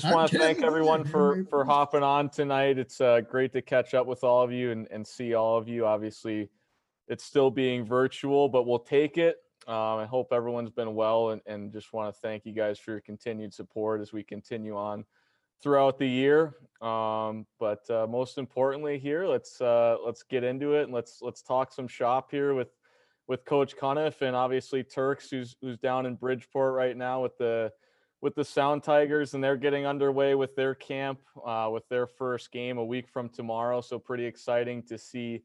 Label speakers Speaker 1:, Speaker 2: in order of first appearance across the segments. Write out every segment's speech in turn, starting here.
Speaker 1: just want to thank everyone for for hopping on tonight. It's uh, great to catch up with all of you and, and see all of you. Obviously, it's still being virtual, but we'll take it. Um, I hope everyone's been well, and, and just want to thank you guys for your continued support as we continue on throughout the year. Um, but uh, most importantly, here let's uh, let's get into it and let's let's talk some shop here with with Coach Cunniff and obviously Turks, who's who's down in Bridgeport right now with the with the Sound Tigers, and they're getting underway with their camp uh, with their first game a week from tomorrow. So pretty exciting to see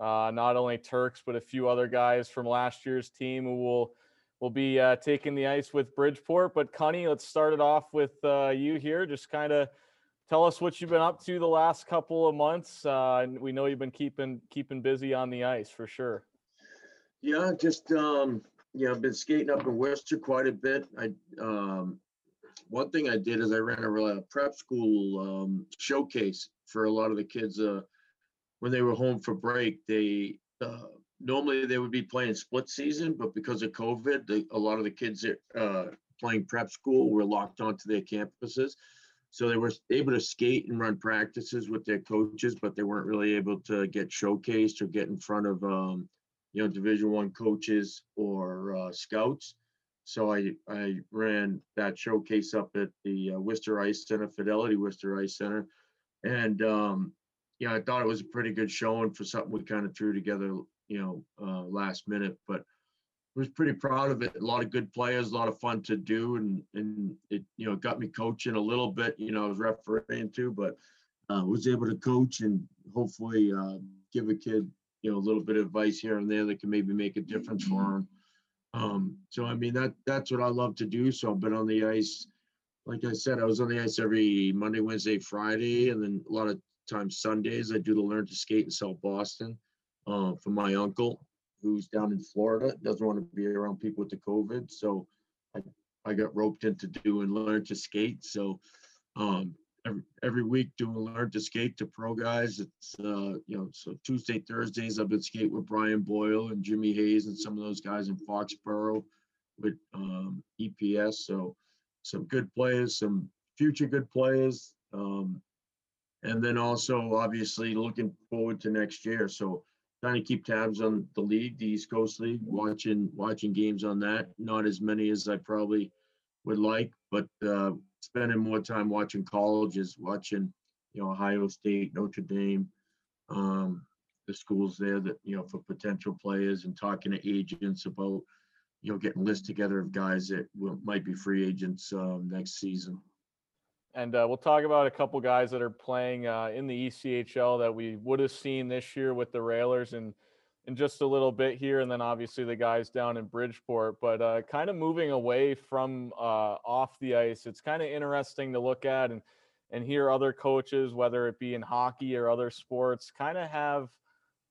Speaker 1: uh, not only Turks but a few other guys from last year's team who will will be uh, taking the ice with Bridgeport. But Connie, let's start it off with uh, you here. Just kind of tell us what you've been up to the last couple of months. Uh, we know you've been keeping keeping busy on the ice for sure.
Speaker 2: Yeah, just um, know, I've been skating up in Worcester quite a bit. I um, one thing I did is I ran a, prep school um, showcase for a lot of the kids. Uh, when they were home for break, they uh, normally they would be playing split season, but because of COVID, the, a lot of the kids uh, playing prep school were locked onto their campuses. So they were able to skate and run practices with their coaches, but they weren't really able to get showcased or get in front of um, you know, Division One coaches or uh, scouts. So I I ran that showcase up at the uh, Worcester Ice Center, Fidelity Worcester Ice Center, and um, yeah, I thought it was a pretty good showing for something we kind of threw together, you know, uh, last minute. But was pretty proud of it. A lot of good players, a lot of fun to do, and and it you know got me coaching a little bit. You know, I was refereeing too, but uh, was able to coach and hopefully uh, give a kid you know a little bit of advice here and there that can maybe make a difference for them. Um, so I mean that that's what I love to do. So I've been on the ice, like I said, I was on the ice every Monday, Wednesday, Friday, and then a lot of times Sundays. I do the learn to skate in South Boston uh, for my uncle who's down in Florida. Doesn't want to be around people with the COVID, so I I got roped into doing learn to skate. So um, every, every week doing learn to skate to pro guys. It's uh, you know, so Tuesday, Thursdays I've been skating with Brian Boyle and Jimmy Hayes and some of those guys in Foxborough with um, EPS. So some good players, some future good players. Um, and then also obviously looking forward to next year. So trying to keep tabs on the league, the East Coast League, watching watching games on that. Not as many as I probably would like, but uh, spending more time watching colleges, watching you know Ohio State, Notre Dame, um, the schools there that you know for potential players, and talking to agents about you know getting lists together of guys that will, might be free agents um, next season.
Speaker 1: And uh, we'll talk about a couple guys that are playing uh, in the ECHL that we would have seen this year with the Railers and in just a little bit here, and then obviously the guys down in Bridgeport. But uh, kind of moving away from uh, off the ice, it's kind of interesting to look at and and hear other coaches, whether it be in hockey or other sports, kind of have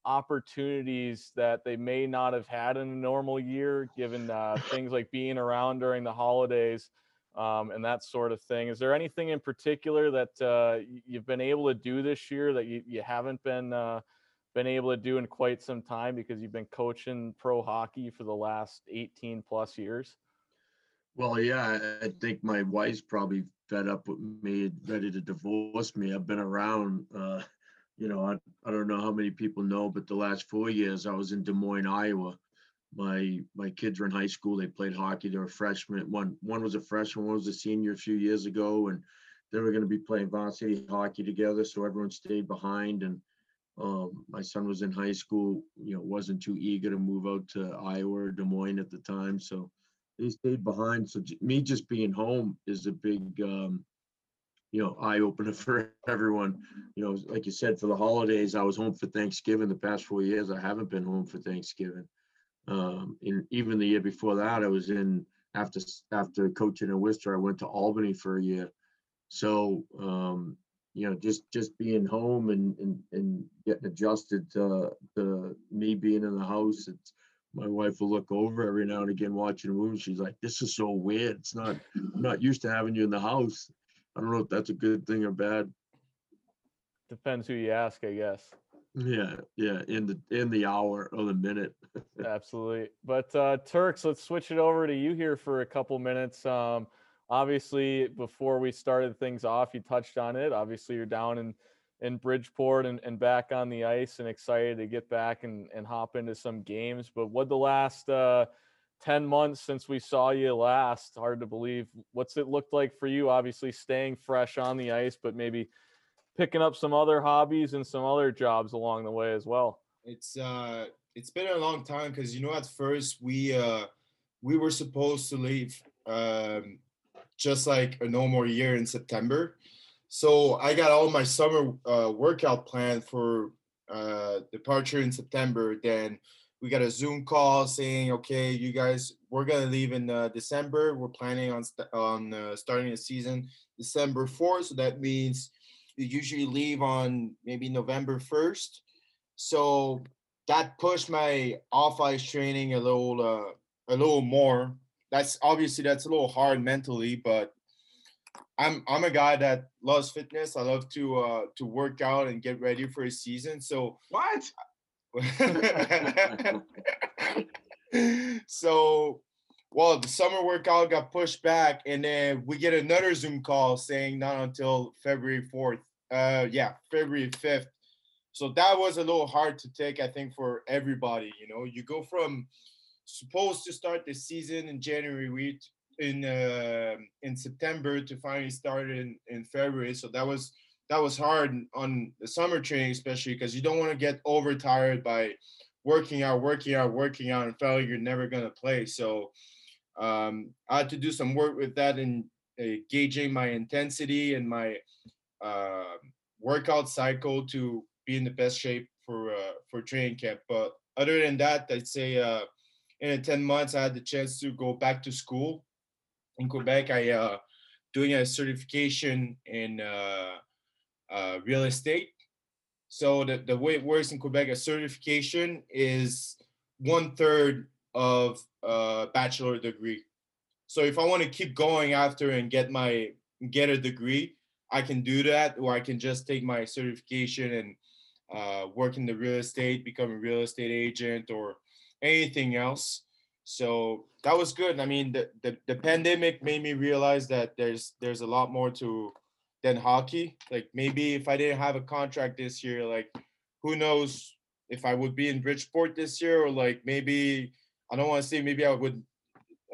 Speaker 1: opportunities that they may not have had in a normal year, given uh, things like being around during the holidays um, and that sort of thing. Is there anything in particular that uh, you've been able to do this year that you, you haven't been uh, been able to do in quite some time because you've been coaching pro hockey for the last 18 plus years?
Speaker 2: Well, yeah, I think my wife's probably fed up with me, ready to divorce me. I've been around, uh, you know, I, I don't know how many people know, but the last four years I was in Des Moines, Iowa. My my kids were in high school. They played hockey. They were freshmen. One one was a freshman, one was a senior a few years ago, and they were going to be playing varsity hockey together. So everyone stayed behind, and um, my son was in high school. You know, wasn't too eager to move out to Iowa or Des Moines at the time. So they stayed behind. So me just being home is a big, um, you know, eye opener for everyone. You know, like you said, for the holidays, I was home for Thanksgiving. The past four years, I haven't been home for Thanksgiving. Um, and even the year before that, I was in after after coaching in Worcester. I went to Albany for a year. So um, you know, just just being home and and and getting adjusted to to me being in the house. It's my wife will look over every now and again watching a movie. She's like, "This is so weird. It's not. I'm not used to having you in the house." I don't know if that's a good thing or bad.
Speaker 1: Depends who you ask, I guess.
Speaker 2: Yeah, yeah. In the in the hour or the minute.
Speaker 1: Absolutely. But uh, Turks, let's switch it over to you here for a couple minutes. Um, obviously, before we started things off, you touched on it. Obviously, you're down in in Bridgeport and, and back on the ice and excited to get back and, and hop into some games. But what the last uh, 10 months since we saw you last, hard to believe. What's it looked like for you? Obviously, staying fresh on the ice, but maybe picking up some other hobbies and some other jobs along the way as well.
Speaker 3: It's uh it's been a long time because you know at first we uh we were supposed to leave um just like a no more year in September. So I got all my summer uh, workout planned for uh, departure in September. Then we got a Zoom call saying, okay, you guys, we're gonna leave in uh, December. We're planning on st- on uh, starting the season December fourth. So that means you usually leave on maybe November first. So that pushed my off ice training a little uh, a little more. That's obviously that's a little hard mentally, but I'm I'm a guy that loves fitness. I love to uh, to work out and get ready for a season. So
Speaker 2: What?
Speaker 3: so well the summer workout got pushed back and then we get another zoom call saying not until february 4th uh yeah february 5th so that was a little hard to take i think for everybody you know you go from supposed to start the season in january we in uh, in september to finally start in in february so that was that was hard on the summer training, especially because you don't want to get overtired by working out, working out, working out, and feeling you're never gonna play. So um, I had to do some work with that and uh, gauging my intensity and my uh, workout cycle to be in the best shape for uh, for training camp. But other than that, I'd say uh, in ten months I had the chance to go back to school in Quebec. I uh, doing a certification in uh, uh, real estate. So the, the way it works in Quebec, a certification is one third of a bachelor degree. So if I want to keep going after and get my get a degree, I can do that, or I can just take my certification and uh, work in the real estate, become a real estate agent, or anything else. So that was good. I mean, the, the, the pandemic made me realize that there's there's a lot more to than hockey. Like maybe if I didn't have a contract this year, like who knows if I would be in Bridgeport this year, or like maybe I don't want to say maybe I would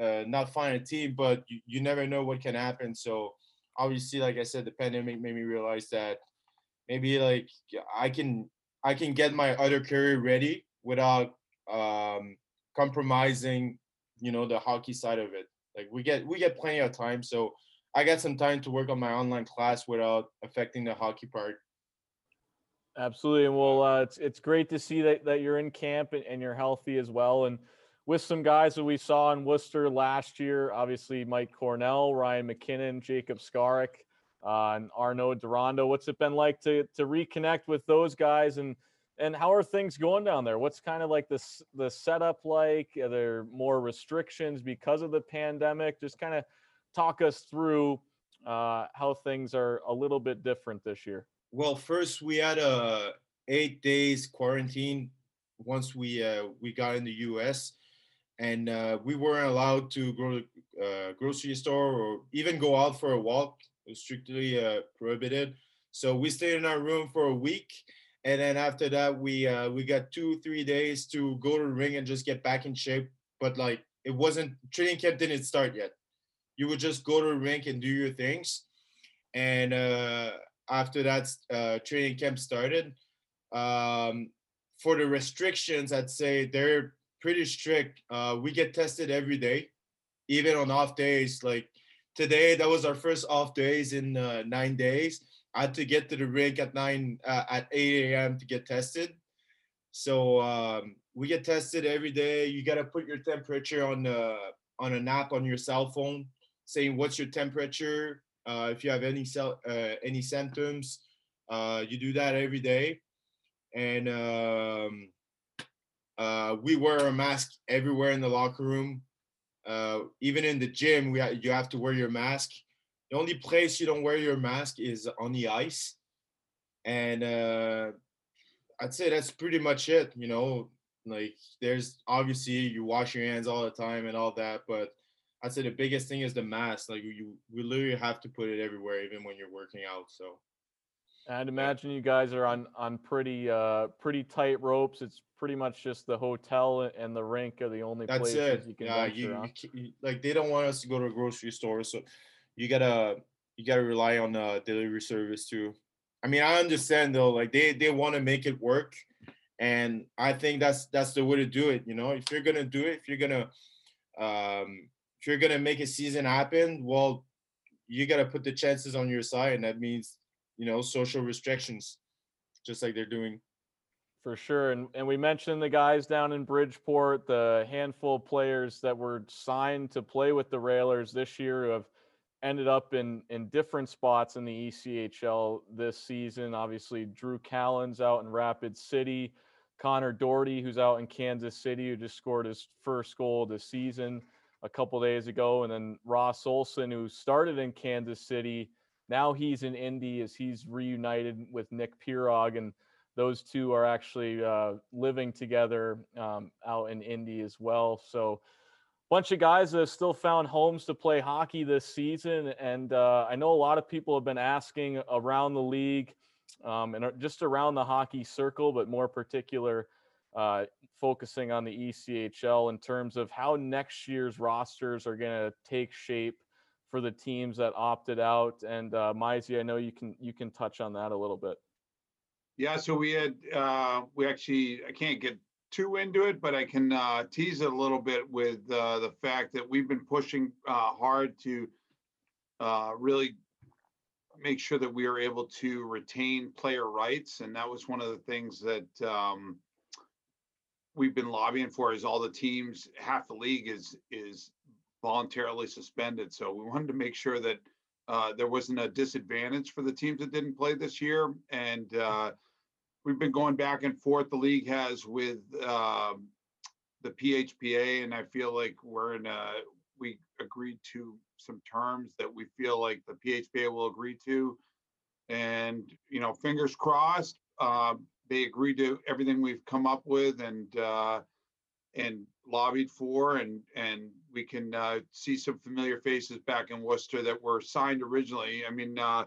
Speaker 3: uh, not find a team, but you, you never know what can happen. So obviously, like I said, the pandemic made me realize that maybe like I can I can get my other career ready without um, compromising, you know, the hockey side of it. Like we get we get plenty of time, so I got some time to work on my online class without affecting the hockey part.
Speaker 1: Absolutely, and well, uh, it's it's great to see that, that you're in camp and, and you're healthy as well, and with some guys that we saw in Worcester last year. Obviously, Mike Cornell, Ryan McKinnon, Jacob Skarek, uh, and Arnaud Durandeau. What's it been like to to reconnect with those guys and and how are things going down there? What's kind of like this the setup like? Are there more restrictions because of the pandemic? Just kind of talk us through uh, how things are a little bit different this year.
Speaker 3: Well, first we had a eight days quarantine once we uh, we got in the U.S. and uh, we weren't allowed to go to uh, grocery store or even go out for a walk. It was strictly uh, prohibited. So we stayed in our room for a week, and then after that we uh, we got two three days to go to the ring and just get back in shape. But like it wasn't training camp didn't start yet. You would just go to the rink and do your things, and uh, after that uh, training camp started. Um, for the restrictions, I'd say they're pretty strict. Uh, we get tested every day, even on off days. Like today, that was our first off days in uh, nine days. I had to get to the rink at nine uh, at 8 a.m. to get tested. So um, we get tested every day. You got to put your temperature on the on an app on your cell phone, saying what's your temperature. Uh, if you have any cell, uh, any symptoms, uh, you do that every day, and um, uh, we wear a mask everywhere in the locker room. Uh, even in the gym, we ha- you have to wear your mask. The only place you don't wear your mask is on the ice, and uh, I'd say that's pretty much it. You know, like there's obviously you wash your hands all the time and all that, but I'd say the biggest thing is the mask. Like you, we literally have to put it everywhere, even when you're working out. So
Speaker 1: I'd imagine you guys are on on pretty uh pretty tight ropes. It's pretty much just the hotel and the rink are the only
Speaker 3: that's
Speaker 1: places
Speaker 3: it.
Speaker 1: you can
Speaker 3: Yeah, you, you, like they don't want us to go to a grocery store, so you gotta you gotta rely on the delivery service too. I mean, I understand though, like they they want to make it work, and I think that's that's the way to do it. You know, if you're gonna do it, if you're gonna um if you're gonna make a season happen, well, you gotta put the chances on your side, and that means you know social restrictions, just like they're doing.
Speaker 1: For sure. And and we mentioned the guys down in Bridgeport, the handful of players that were signed to play with the Railers this year who have ended up in in different spots in the ECHL this season. Obviously, Drew Callen's out in Rapid City, Connor Doherty, who's out in Kansas City, who just scored his first goal of the season a couple days ago, and then Ross Olson, who started in Kansas City. Now he's in Indy as he's reunited with Nick Pirog and those two are actually uh, living together um, out in Indy as well. So, bunch of guys that have still found homes to play hockey this season, and uh, I know a lot of people have been asking around the league um, and just around the hockey circle, but more particular, uh, focusing on the ECHL in terms of how next year's rosters are going to take shape for the teams that opted out. And uh, I know you can you can touch on that a little bit.
Speaker 4: Yeah, so we had, uh, we actually, I can't get too into it, but I can, uh, tease it a little bit with, uh, the fact that we've been pushing, uh, hard to, uh, really make sure that we are able to retain player rights. And that was one of the things that, um, we've been lobbying for is all the teams, half the league is, is voluntarily suspended. So we wanted to make sure that, uh, there wasn't a disadvantage for the teams that didn't play this year. And, uh, we've been going back and forth. The league has with um, the PHPA, and I feel like we're in a. We agreed to some terms that we feel like the PHPA will agree to, and you know, fingers crossed. Um, they agreed to everything we've come up with and uh, and lobbied for, and and we can uh, see some familiar faces back in Worcester that were signed originally. I mean, uh,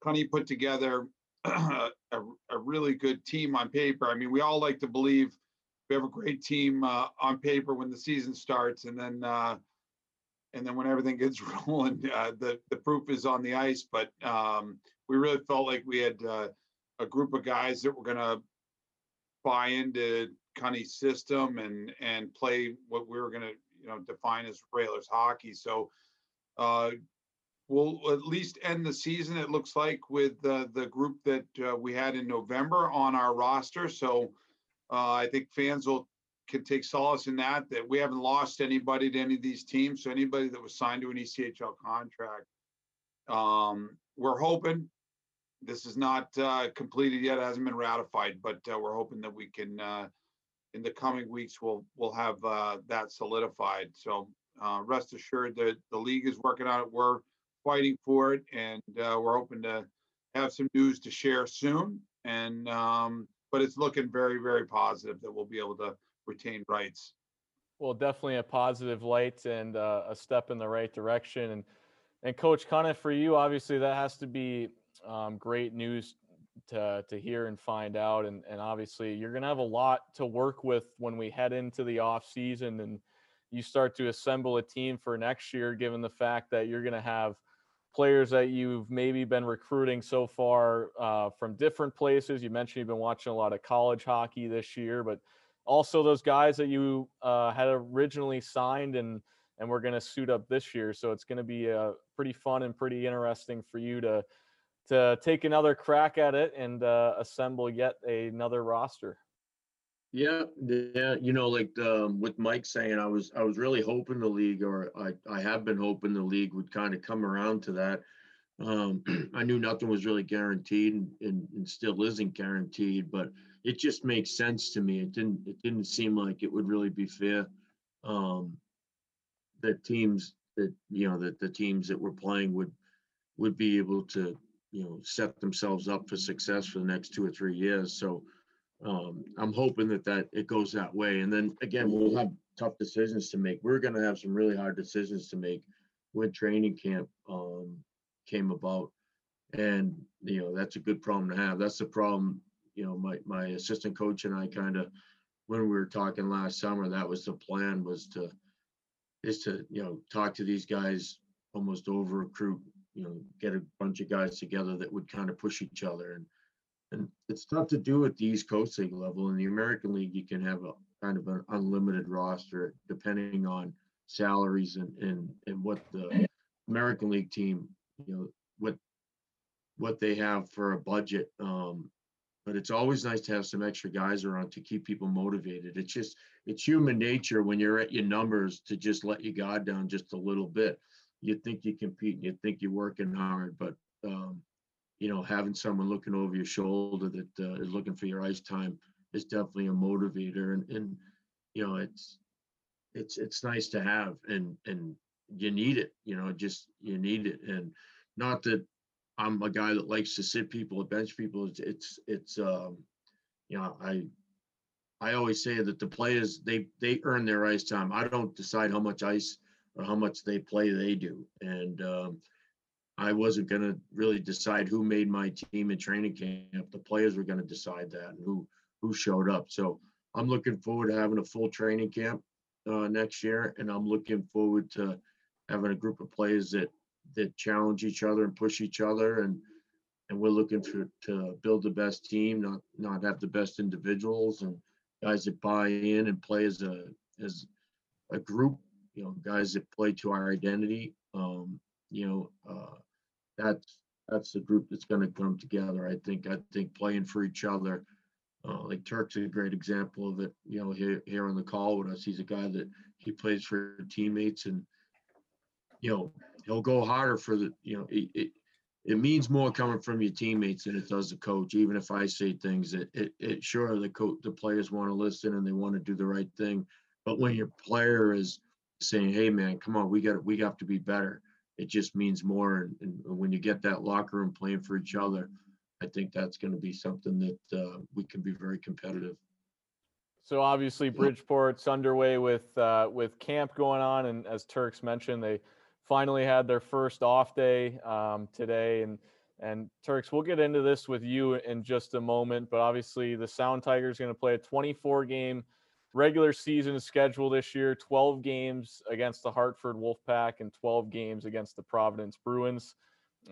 Speaker 4: Connie put together a, a really good team on paper. I mean, we all like to believe we have a great team uh, on paper when the season starts, and then uh, and then when everything gets rolling, uh, the the proof is on the ice. But um, we really felt like we had uh, a group of guys that were going to buy into Connie's system and and play what we were going to you know define as Railers hockey. So. We'll at least end the season, it looks like, with uh, the group that uh, we had in November on our roster. So uh, I think fans will can take solace in that, that we haven't lost anybody to any of these teams. So anybody that was signed to an ECHL contract, um, we're hoping this is not uh, completed yet, it hasn't been ratified, but uh, we're hoping that we can uh, in the coming weeks we'll we'll have that solidified. So rest assured that the league is working on it. We're fighting for it, and uh, we're hoping to have some news to share soon. And um, but it's looking very, very positive that we'll be able to retain rights.
Speaker 1: Well, definitely a positive light and uh, a step in the right direction. And and Coach Cunningham, for you, obviously that has to be um, great news to to hear and find out. And and obviously you're gonna have a lot to work with when we head into the off season and you start to assemble a team for next year, given the fact that you're gonna have players that you've maybe been recruiting so far uh, from different places. You mentioned you've been watching a lot of college hockey this year, but also those guys that you uh, had originally signed and and we're going to suit up this year. So it's going to be uh, pretty fun and pretty interesting for you to to take another crack at it and uh, assemble yet another roster.
Speaker 2: Yeah, yeah, you know, like um, with Mike saying, I was I was really hoping the league, or I I have been hoping the league would kind of come around to that. Um, I knew nothing was really guaranteed, and, and, and still isn't guaranteed, but it just makes sense to me. It didn't it didn't seem like it would really be fair. Um, that teams that you know that the teams that were playing would would be able to you know set themselves up for success for the next two or three years. So um, I'm hoping that that it goes that way. And then again, we'll have tough decisions to make. We're gonna have some really hard decisions to make when training camp um came about. And, you know, that's a good problem to have. That's the problem, you know, my my assistant coach and I kind of when we were talking last summer, that was the plan was to is to, you know, talk to these guys almost over recruit, you know, get a bunch of guys together that would kind of push each other and and it's tough to do at the East Coast League level. In the American League, you can have a kind of an unlimited roster depending on salaries and and and what the American League team, you know, what what they have for a budget. Um, but it's always nice to have some extra guys around to keep people motivated. It's just it's human nature when you're at your numbers to just let your guard down just a little bit. You think you compete, you think you're working hard, but um, you know, having someone looking over your shoulder that uh, is looking for your ice time is definitely a motivator, and and you know, it's it's it's nice to have, and and you need it. You know, just you need it, and not that I'm a guy that likes to sit people, at bench people. It's it's it's um, you know, I I always say that the players they they earn their ice time. I don't decide how much ice or how much they play. They do, and um, I wasn't going to really decide who made my team in training camp. The players were going to decide that and who who showed up. So I'm looking forward to having a full training camp uh, next year, and I'm looking forward to having a group of players that that challenge each other and push each other, and and we're looking for to build the best team, not not have the best individuals and guys that buy in and play as a as a group. You know, guys that play to our identity. Um, you know. Uh, that's that's the group that's going to come together. I think I think playing for each other. Uh, like Turk's a great example of it. You know, here here on the call with us, he's a guy that he plays for teammates, and you know he'll go harder for the. You know, it it, it means more coming from your teammates than it does the coach. Even if I say things, it it, it sure the coach the players want to listen and they want to do the right thing, but when your player is saying, "Hey man, come on, we got we got to be better," it just means more. And, and when you get that locker room playing for each other, I think that's going to be something that uh, we can be very competitive.
Speaker 1: So obviously Bridgeport's underway with uh, with camp going on, and as Turks mentioned, they finally had their first off day um, today. And and Turks, we'll get into this with you in just a moment. But obviously, the Sound Tigers going to play a 24 game regular season schedule this year 12 games against the Hartford Wolfpack and 12 games against the Providence Bruins.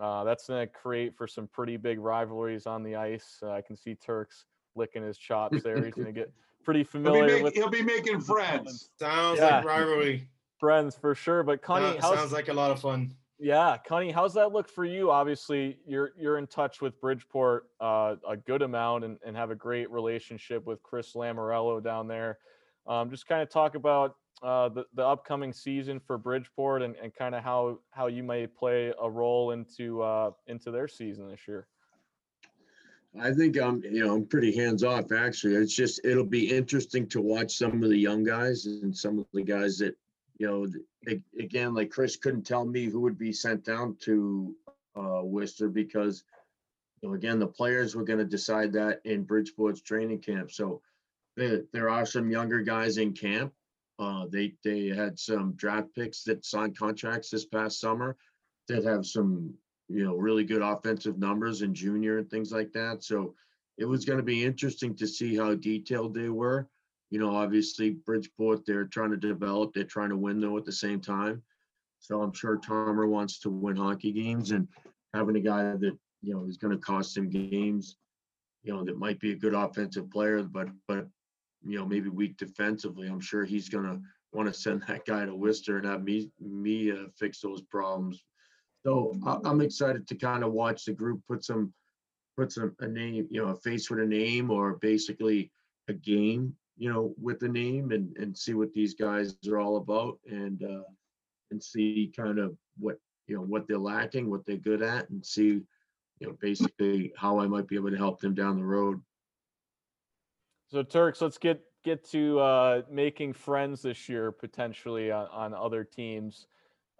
Speaker 1: Uh, that's going to create for some pretty big rivalries on the ice. Uh, I can see Turks licking his chops there. He's going to get pretty familiar
Speaker 4: he'll be, make,
Speaker 1: with.
Speaker 4: He'll be making friends.
Speaker 3: Sounds
Speaker 1: Yeah.
Speaker 3: like rivalry.
Speaker 1: Friends for sure, but Connie,
Speaker 3: Sounds- sounds like a lot of fun.
Speaker 1: Yeah, Connie, how's that look for you? Obviously, you're you're in touch with Bridgeport uh, a good amount and, and have a great relationship with Chris Lamoriello down there. Um, just kind of talk about uh, the the upcoming season for Bridgeport and, and kind of how how you may play a role into uh, into their season this year.
Speaker 2: I think I'm, you know, I'm pretty hands off actually. It's just, it'll be interesting to watch some of the young guys and some of the guys that, you know, again, like Chris couldn't tell me who would be sent down to uh, Worcester because, you know, again, the players were going to decide that in Bridgeport's training camp. So there, there are some younger guys in camp. Uh, they, they had some draft picks that signed contracts this past summer that have some you know, really good offensive numbers in junior and things like that. So it was going to be interesting to see how detailed they were. You know, obviously Bridgeport, they're trying to develop, they're trying to win though at the same time. So I'm sure Tomer wants to win hockey games and having a guy that, you know, is going to cost him games, you know, that might be a good offensive player, but, but, you know, maybe weak defensively. I'm sure he's going to want to send that guy to Worcester and have me, me uh, fix those problems so I'm excited to kind of watch the group put some, put some, a name, you know, a face with a name or basically a game, you know, with the name and, and see what these guys are all about and, uh, and see kind of what, you know, what they're lacking, what they're good at and see, you know, basically how I might be able to help them down the road.
Speaker 1: So Turks, let's get get to uh, making friends this year potentially on, on other teams.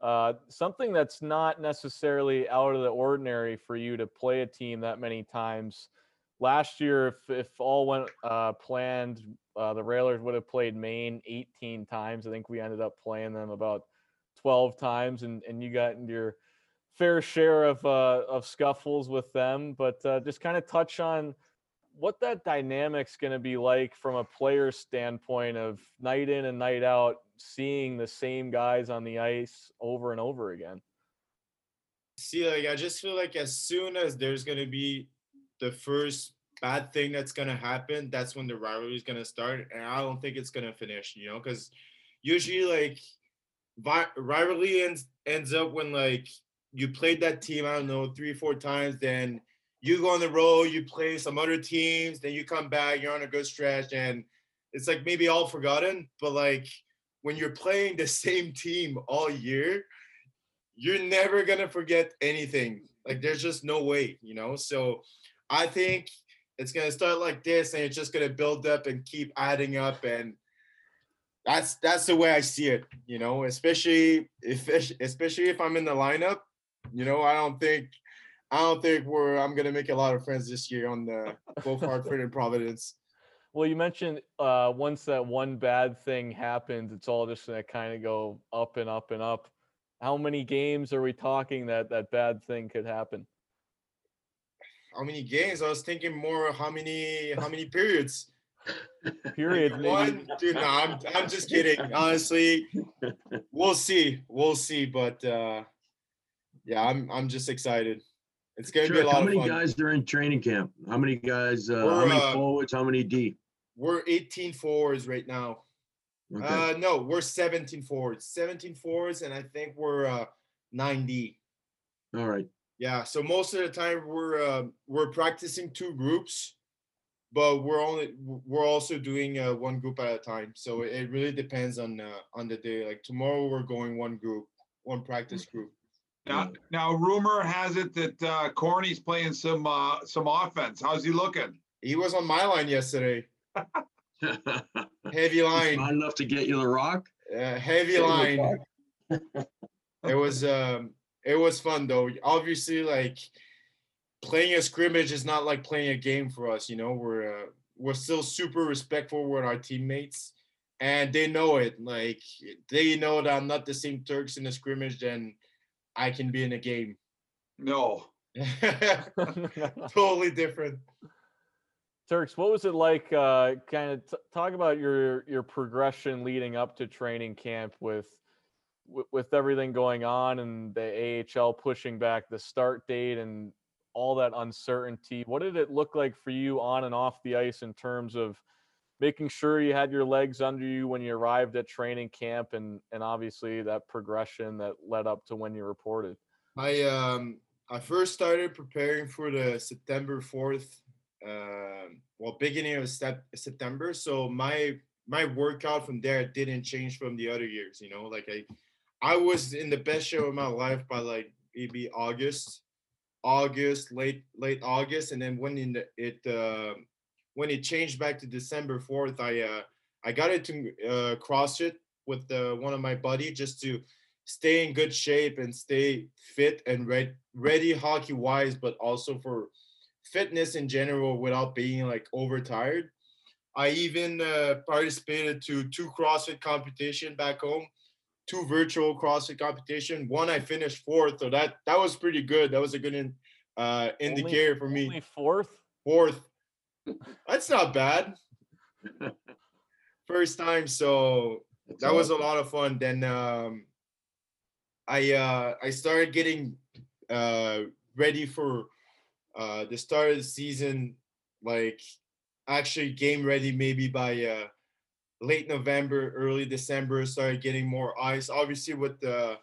Speaker 1: Uh, something that's not necessarily out of the ordinary for you to play a team that many times. Last year, if if all went uh, planned, uh, the Railers would have played Maine 18 times. I think we ended up playing them about 12 times, and and you got your fair share of uh, of scuffles with them. But uh, just kind of touch on what that dynamic's going to be like from a player standpoint of night in and night out, seeing the same guys on the ice over and over again.
Speaker 3: See, like I just feel like as soon as there's gonna be the first bad thing that's gonna happen, that's when the rivalry is gonna start, and I don't think it's gonna finish. You know, because usually like rivalry ends ends up when like you played that team. I don't know three four times, then you go on the road, you play some other teams, then you come back, you're on a good stretch, and it's like maybe all forgotten. But like when you're playing the same team all year, you're never gonna forget anything. Like there's just no way, you know. So I think it's gonna start like this, and it's just gonna build up and keep adding up, and that's that's the way I see it, you know. Especially if especially if I'm in the lineup, you know, I don't think I don't think we're I'm gonna make a lot of friends this year on the both Hartford and Providence.
Speaker 1: Well, you mentioned uh, once that one bad thing happens, it's all just gonna kind of go up and up and up. How many games are we talking that that bad thing could happen?
Speaker 3: How many games? I was thinking more how many how many periods.
Speaker 1: Period. maybe.
Speaker 3: One, dude. No, I'm I'm just kidding. Honestly, we'll see. We'll see. But uh yeah, I'm I'm just excited. It's gonna be a
Speaker 2: Sure,
Speaker 3: lot
Speaker 2: how
Speaker 3: of
Speaker 2: many
Speaker 3: fun.
Speaker 2: guys are in training camp? How many guys, uh, how many
Speaker 3: uh,
Speaker 2: forwards, how many D?
Speaker 3: We're 18 forwards right now.
Speaker 2: Okay,
Speaker 3: Uh no, we're 17 forwards. 17 forwards, and I think we're uh 9D.
Speaker 2: all right.
Speaker 3: Yeah, so most of the time we're uh, we're practicing two groups, but we're only we're also doing uh, one group at a time. So it it really depends on uh, on the day. Like tomorrow we're going one group, one practice group.
Speaker 4: Now, now rumor has it that uh, Corny's playing some, uh, some offense. How's he looking?
Speaker 3: He was on my line yesterday. Heavy line,
Speaker 2: Not enough to get you the rock?
Speaker 3: uh, heavy line. it was um it was fun though obviously like playing a scrimmage is not like playing a game for us you know we're uh, we're still super respectful with our teammates and they know it like they know that i'm not the same turks in a scrimmage than i can be in a game
Speaker 4: No.
Speaker 3: totally different
Speaker 1: Turks, what was it like? Uh, kind of t- talk about your your progression leading up to training camp with with, everything going on and the AHL pushing back the start date and all that uncertainty. What did it look like for you on and off the ice in terms of making sure you had your legs under you when you arrived at training camp and and obviously that progression that led up to when you reported?
Speaker 3: I um I first started preparing for the September fourth, um, well, beginning of September. So my my workout from there didn't change from the other years. You know, like I I was in the best shape of my life by like maybe August, August, late late August, and then when in the, it uh, when it changed back to December fourth, I uh, I got into uh, CrossFit with uh, one of my buddy just to stay in good shape and stay fit and ready, ready hockey wise, but also for fitness in general without being like overtired. I even uh, participated to two CrossFit competition back home, two virtual CrossFit competition. One I finished fourth, so that that was pretty good. That was a good in, uh,
Speaker 1: Only-
Speaker 3: indicator for me.
Speaker 1: Only fourth.
Speaker 3: Fourth, that's not bad. First time, so
Speaker 2: That's
Speaker 3: that was a lot of fun. Then um, I uh, I started getting uh, ready for uh, the start of the season, like actually game ready maybe by uh, late November, early December. Started getting more ice. Obviously, with the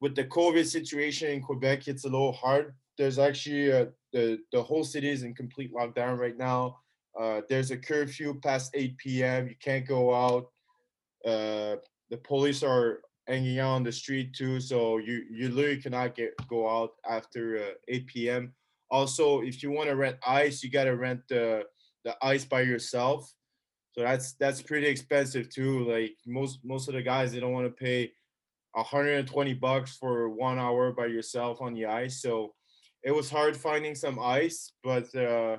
Speaker 3: with the COVID situation in Quebec, it's a little hard. There's actually uh, the the whole city is in complete lockdown right now. Uh, there's a curfew past 8 p.m. You can't go out uh, the police are hanging out on the street too, so you you literally cannot get go out after uh, 8 p.m. Also, if you want to rent ice, you gotta rent the the ice by yourself. So that's that's pretty expensive too. Like most most of the guys, they don't want to pay 120 bucks for one hour by yourself on the ice. So it was hard finding some ice, but uh,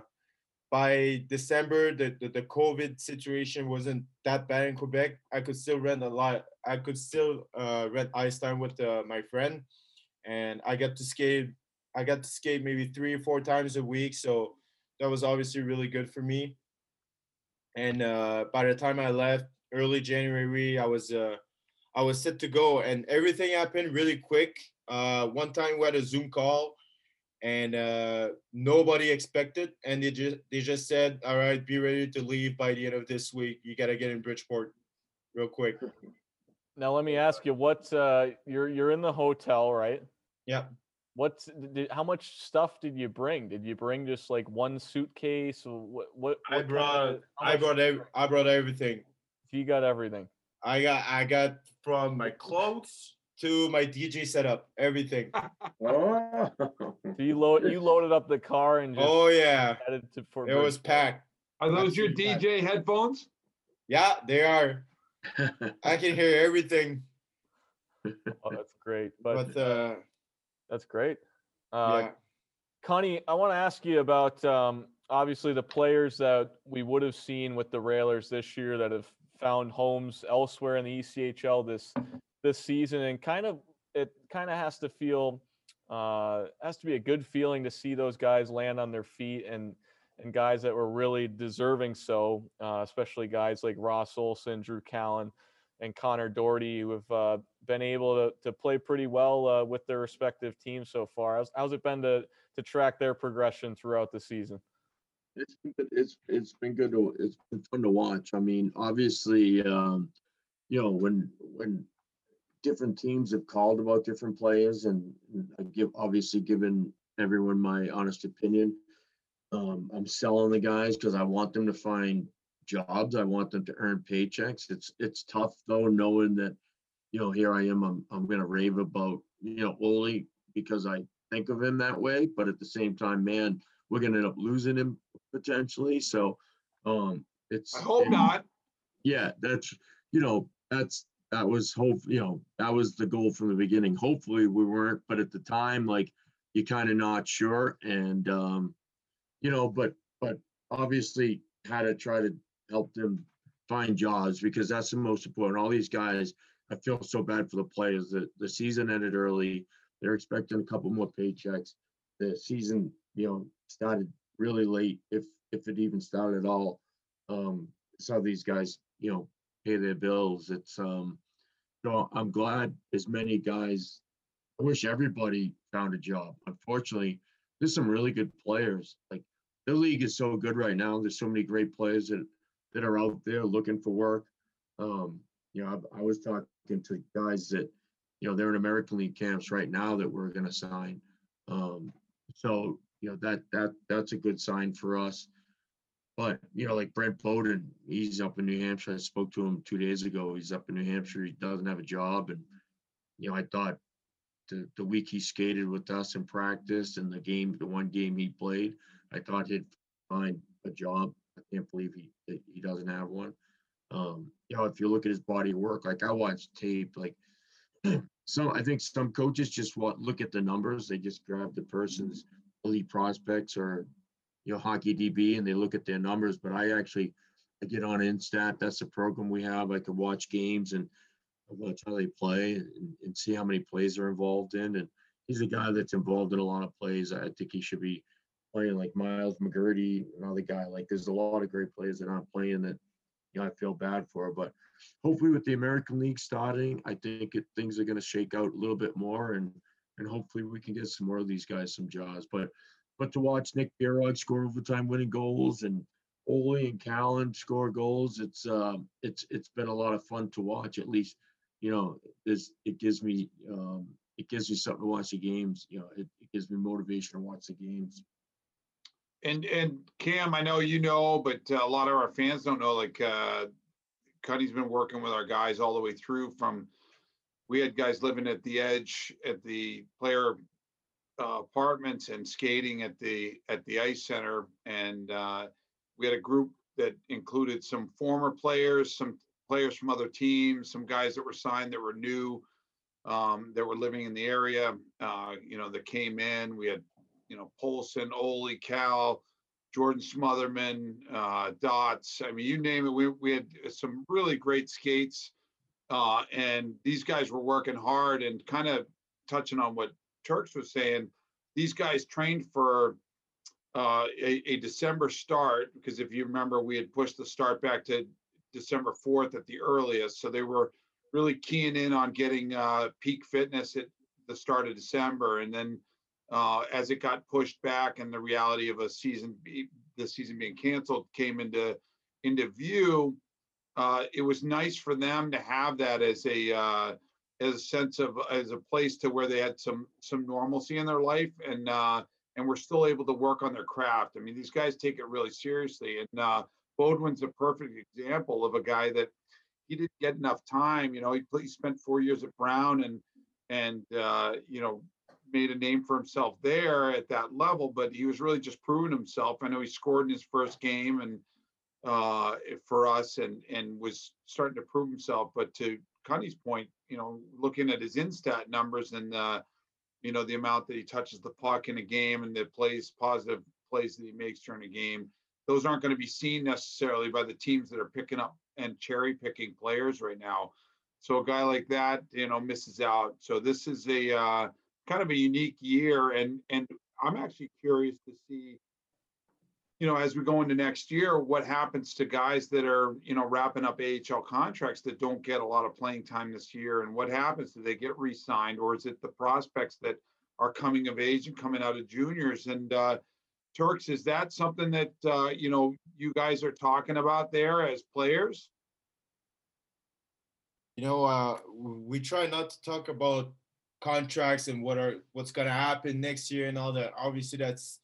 Speaker 3: by December, the, the, the COVID situation wasn't that bad in Quebec. I could still rent a lot. I could still uh, rent ice time with uh, my friend, and I got to skate. I got to skate maybe three or four times a week, so that was obviously really good for me. And uh, by the time I left, early January, I was uh, I was set to go, and everything happened really quick. Uh, one time we had a Zoom call and uh, nobody expected. And they just they just said, "All right, be ready to leave by the end of this week. You got to get in Bridgeport real quick."
Speaker 1: Now let me ask you, what uh, you're you're in the hotel, right?
Speaker 3: Yeah.
Speaker 1: What? Did, how much stuff did you bring? Did you bring just like one suitcase? Or What? What?
Speaker 3: I
Speaker 1: what
Speaker 3: brought
Speaker 1: of-
Speaker 3: I brought
Speaker 1: did you
Speaker 3: ev- I brought everything.
Speaker 1: You got everything.
Speaker 3: I got I got from my clothes to my DJ setup, everything.
Speaker 2: Oh.
Speaker 1: So you load you loaded up the car and just
Speaker 3: Oh yeah,
Speaker 1: headed to for
Speaker 3: it was packed.
Speaker 4: Are those your
Speaker 3: Absolutely bad.
Speaker 4: DJ headphones?
Speaker 3: Yeah, they are. I can hear everything,
Speaker 1: Oh, that's great. But,
Speaker 3: but uh,
Speaker 1: that's great. Uh,
Speaker 3: yeah.
Speaker 1: Connie, I want to ask you about um, obviously the players that we would have seen with the Railers this year that have found homes elsewhere in the ECHL this this season, and kind of it kind of has to feel uh, has to be a good feeling to see those guys land on their feet and and guys that were really deserving so, uh, especially guys like Ross Olson, Drew Callan, and Connor Doherty, who have uh, been able to, to play pretty well uh, with their respective teams so far. How's, how's it been to to track their progression throughout the season?
Speaker 2: It's it's it's been good to it's been fun to watch. I mean, obviously, um, you know, when when different teams have called about different players and and I give obviously given everyone my honest opinion. Um, I'm selling the guys because I want them to find jobs. I want them to earn paychecks. It's it's tough though, knowing that, you know, here I am, I'm I'm gonna rave about, you know, Ole because I think of him that way, but at the same time, man, we're gonna end up losing him potentially. So um it's
Speaker 4: I hope
Speaker 2: it-
Speaker 4: not.
Speaker 2: yeah, that's you know, that's that was hope, you know, that was the goal from the beginning. Hopefully we weren't, but at the time, like you're kind of not sure. And um, you know, but but obviously had to try to help them find jobs because that's the most important. All these guys, I feel so bad for the players that the season ended early. They're expecting a couple more paychecks. The season, you know, started really late, if if it even started at all. Um, saw these guys, you know, pay their bills. It's um, so I'm glad as many guys. I wish everybody found a job. Unfortunately, there's some really good players. Like the league is so good right now. There's so many great players that that are out there looking for work. Um, you know, I, I was talking to guys that, you know, they're in American League camps right now that we're going to sign. Um, so you know that that that's a good sign for us. But you know, like Brent Bowden, he's up in New Hampshire. I spoke to him two days ago. He's up in New Hampshire. He doesn't have a job, and you know, I thought the the week he skated with us in practice and the game, the one game he played, I thought he'd find a job. I can't believe he that he doesn't have one. Um, you know, if you look at his body work, like I watched tape, like some I think some coaches just want look at the numbers. They just grab the person's elite prospects or you know hockey DB and they look at their numbers. But I actually I get on Instat. That's the program we have. I can watch games and watch how they play and, and see how many plays they're involved in. And he's a guy that's involved in a lot of plays. I think he should be playing like Miles McGurty, another guy. Like there's a lot of great players that aren't playing that you know I feel bad for. But hopefully with the American League starting, I think it, things are going to shake out a little bit more and and hopefully we can get some more of these guys some jobs. But but to watch Nick Pirog score overtime winning goals and Ole and Callan score goals, it's um it's it's been a lot of fun to watch. At least you know this it gives me um it gives me something to watch the games. You know it, it gives me motivation to watch the games.
Speaker 4: And, and Cam, I know you know, but uh, a lot of our fans don't know, like, uh, Cuddy's been working with our guys all the way through from, we had guys living at the edge at the player uh, apartments and skating at the, at the ice center. And, uh, we had a group that included some former players, some players from other teams, some guys that were signed that were new, um, that were living in the area, uh, you know, that came in. We had, you know, Polson, Ole, Cal, Jordan Smotherman, uh, Dots. I mean, you name it. We, we had some really great skates. Uh, and these guys were working hard and kind of touching on what Turks was saying. These guys trained for uh, a, a December start because if you remember, we had pushed the start back to December 4th at the earliest. So they were really keying in on getting uh, peak fitness at the start of December. And then uh, as it got pushed back and the reality of a season, the season being canceled came into into view, uh, it was nice for them to have that as a uh, as a sense of as a place to where they had some some normalcy in their life and uh, and were still able to work on their craft. I mean, these guys take it really seriously, and uh, Beaudoin's a perfect example of a guy that he didn't get enough time. You know, he, he spent four years at Brown and and uh, you know made a name for himself there at that level, but he was really just proving himself. I know he scored in his first game and uh, for us and and was starting to prove himself. But to Connie's point, you know, looking at his instat numbers and you know the amount that he touches the puck in a game and the plays positive plays that he makes during a game, those aren't going to be seen necessarily by the teams that are picking up and cherry picking players right now. So a guy like that, you know, misses out. So this is a uh, kind of a unique year, and and I'm actually curious to see, you know, as we go into next year, what happens to guys that are you know wrapping up AHL contracts that don't get a lot of playing time this year, and what happens? Do they get re-signed, or is it the prospects that are coming of age and coming out of juniors? And uh, Turks, is that something that uh, you know you guys are talking about there as players?
Speaker 3: You know, uh, we try not to talk about contracts and what are what's gonna happen next year and all that. Obviously, that's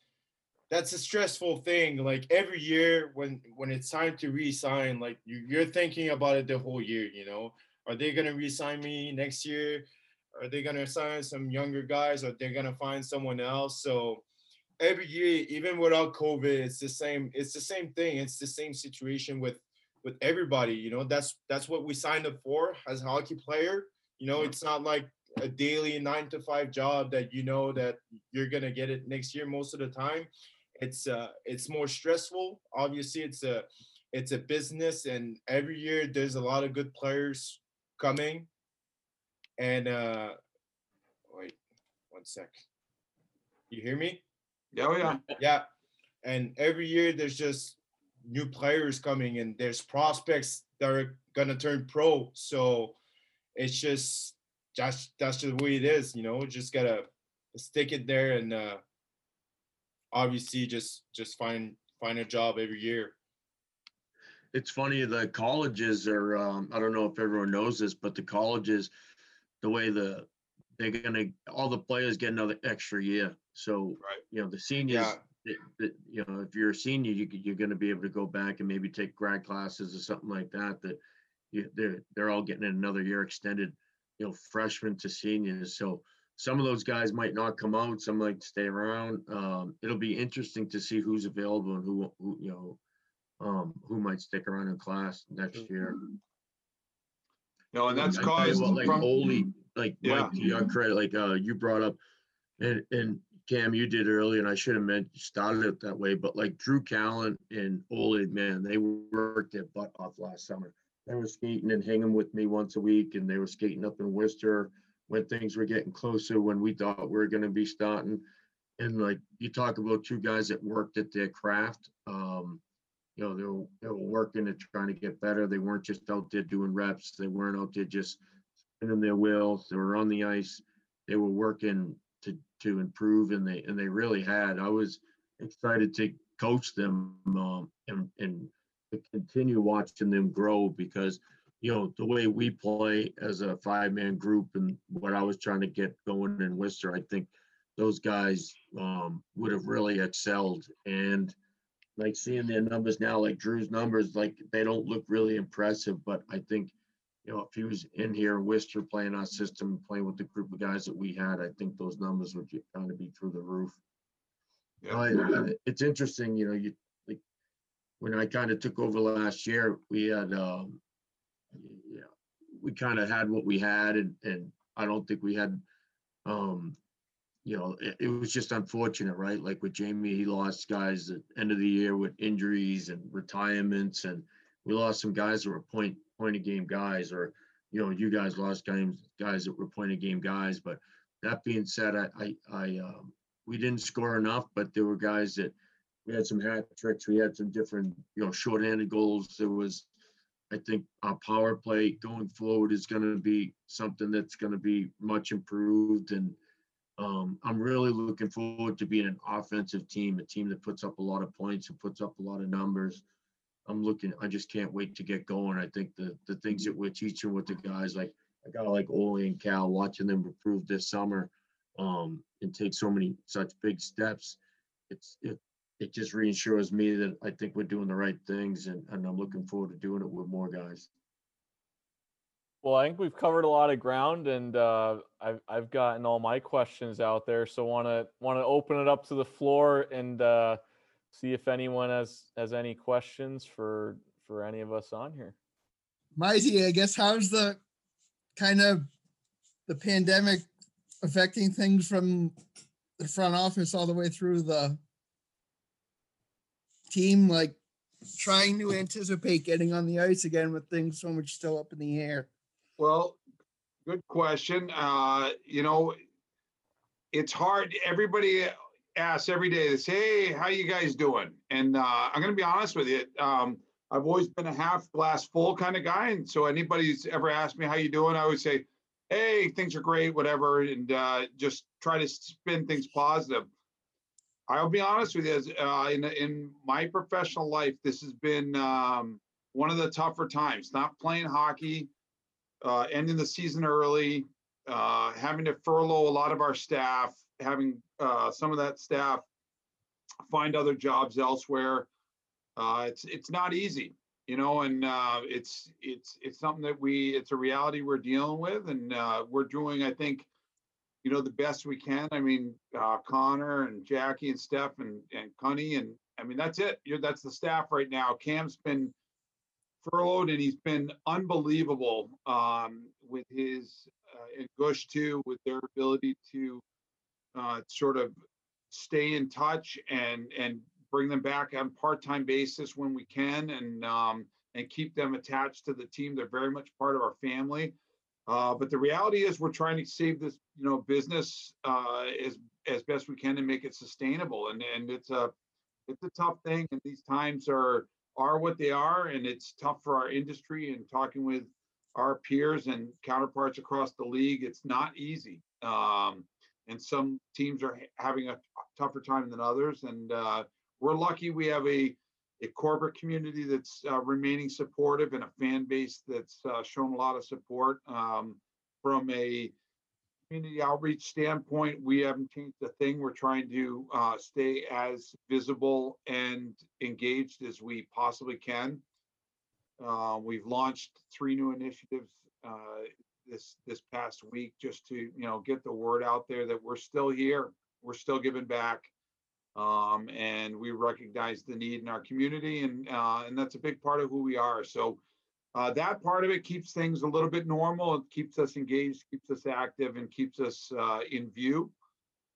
Speaker 3: that's a stressful thing. Like every year when when it's time to re-sign, like you, you're thinking about it the whole year. You know, are they gonna re-sign me next year? Are they gonna sign some younger guys? Or they're gonna find someone else? So every year, even without COVID, it's the same. It's the same thing. It's the same situation with with everybody. You know, that's that's what we signed up for as a hockey player. You know, mm-hmm. it's not like a daily nine to five job that you know that you're gonna get it next year most of the time. It's uh it's more stressful. Obviously, it's a it's a business, and every year there's a lot of good players coming. And uh wait one sec. You hear me?
Speaker 4: Yeah, oh, yeah.
Speaker 3: Yeah. And every year there's just new players coming and there's prospects that are gonna turn pro. So it's just that's that's just the way it is, you know. Just gotta stick it there and uh obviously just just find find a job every year.
Speaker 2: It's funny, the colleges are, um, I don't know if everyone knows this, but the colleges, the way the, they're gonna, all the players get another extra year. So,
Speaker 4: Right.
Speaker 2: you know, the seniors,
Speaker 3: Yeah.
Speaker 2: it- it- you know, if you're a senior, you, could- you're gonna be able to go back and maybe take grad classes or something like that, that you, they're, they're all getting another year extended, you know, freshmen to seniors. So some of those guys might not come out, some might stay around. Um, it'll be interesting to see who's available and who, who, you know, um, who might stick around in class next year.
Speaker 4: No, and that's
Speaker 2: I tell
Speaker 4: caused
Speaker 2: what, Like
Speaker 4: from,
Speaker 2: Oli, like
Speaker 4: Yeah.
Speaker 2: Mike, to your credit, like, uh, you brought up, and, and Cam, you did earlier, and I should have meant, started it that way, but like Drew Callen and Ole, man, they worked their butt off last summer. They were skating and hanging with me once a week, and they were skating up in Worcester when things were getting closer, when we thought we were gonna be starting. And like, you talk about two guys that worked at their craft, um, you know, they were, they were working and trying to get better. They weren't just out there doing reps. They weren't out there just spinning their wheels. They were on the ice. They were working to, to improve and they, and they really had. I was excited to coach them, um, and, and to continue watching them grow because, you know, the way we play as a five-man group and what I was trying to get going in Worcester, I think those guys, um, would have really excelled and, like seeing their numbers now, like Drew's numbers, like they don't look really impressive, but I think, you know, if he was in here in Worcester playing our system, playing with the group of guys that we had, I think those numbers would kind of be through the roof.
Speaker 4: Yeah.
Speaker 2: I- It's interesting, you know, you, when I kind of took over last year, we had, um, yeah, we kind of had what we had and, and I don't think we had, um, you know, it, it was just unfortunate, right? Like with Jamie, he lost guys at end of the year with injuries and retirements, and we lost some guys that were point point of game guys, or you know, you guys lost games guys that were point of game guys. But that being said, I I, I um, we didn't score enough, but there were guys that we had some hat tricks. We had some different, you know, short-handed goals. There was, I think, our power play going forward is going to be something that's going to be much improved. And um, I'm really looking forward to being an offensive team, a team that puts up a lot of points and puts up a lot of numbers. I'm looking. I just can't wait to get going. I think the the things that we're teaching with the guys, like I got like Ole and Cal, watching them improve this summer, um, and take so many such big steps. It's it it just reassures me that I think we're doing the right things and, and I'm looking forward to doing it with more guys.
Speaker 1: Well, I think we've covered a lot of ground, and uh, I've I've gotten all my questions out there. So want to want to open it up to the floor and uh, see if anyone has has any questions for for any of us on here.
Speaker 5: Mizey, I guess how's the kind of the pandemic affecting things from the front office all the way through the team, like trying to anticipate getting on the ice again with things so much still up in the air?
Speaker 4: Well, good question. Uh, you know, it's hard. Everybody asks every day, they say, hey, how you guys doing? And uh, I'm going to be honest with you. Um, I've always been a half glass full kind of guy. And so anybody's ever asked me how you doing, I would say, hey, things are great, whatever. And uh, just try to spin things positive. I'll be honest with you, uh, in, in my professional life, this has been um, one of the tougher times, not playing hockey, uh, ending the season early, uh, having to furlough a lot of our staff, having uh, some of that staff find other jobs elsewhere. Uh, it's it's not easy, you know, and uh, it's it's it's something that we it's a reality we're dealing with, and we're doing I think, you know, the best we can. I mean, uh, Connor and Jackie and Steph and and Cunny and I mean that's it. You're, that's the staff right now. Cam's been furloughed and he's been unbelievable um, with his uh, and Gush too with their ability to uh, sort of stay in touch and and bring them back on part-time basis when we can and um, and keep them attached to the team. They're very much part of our family. Uh, but the reality is we're trying to save this, you know, business uh, as as best we can and make it sustainable. And and it's a it's a tough thing. And these times are are what they are, and it's tough for our industry. And talking with our peers and counterparts across the league, it's not easy. Um, and some teams are having a tougher time than others. And uh, we're lucky we have a a corporate community that's uh, remaining supportive and a fan base that's uh, shown a lot of support. Um, from a community outreach standpoint, we haven't changed a thing. We're trying to uh, stay as visible and engaged as we possibly can. Uh, we've launched three new initiatives uh, this this past week just to you know get the word out there that we're still here. We're still giving back um, and we recognize the need in our community, and uh, and that's a big part of who we are. So uh, that part of it keeps things a little bit normal. It keeps us engaged, keeps us active, and keeps us uh, in view.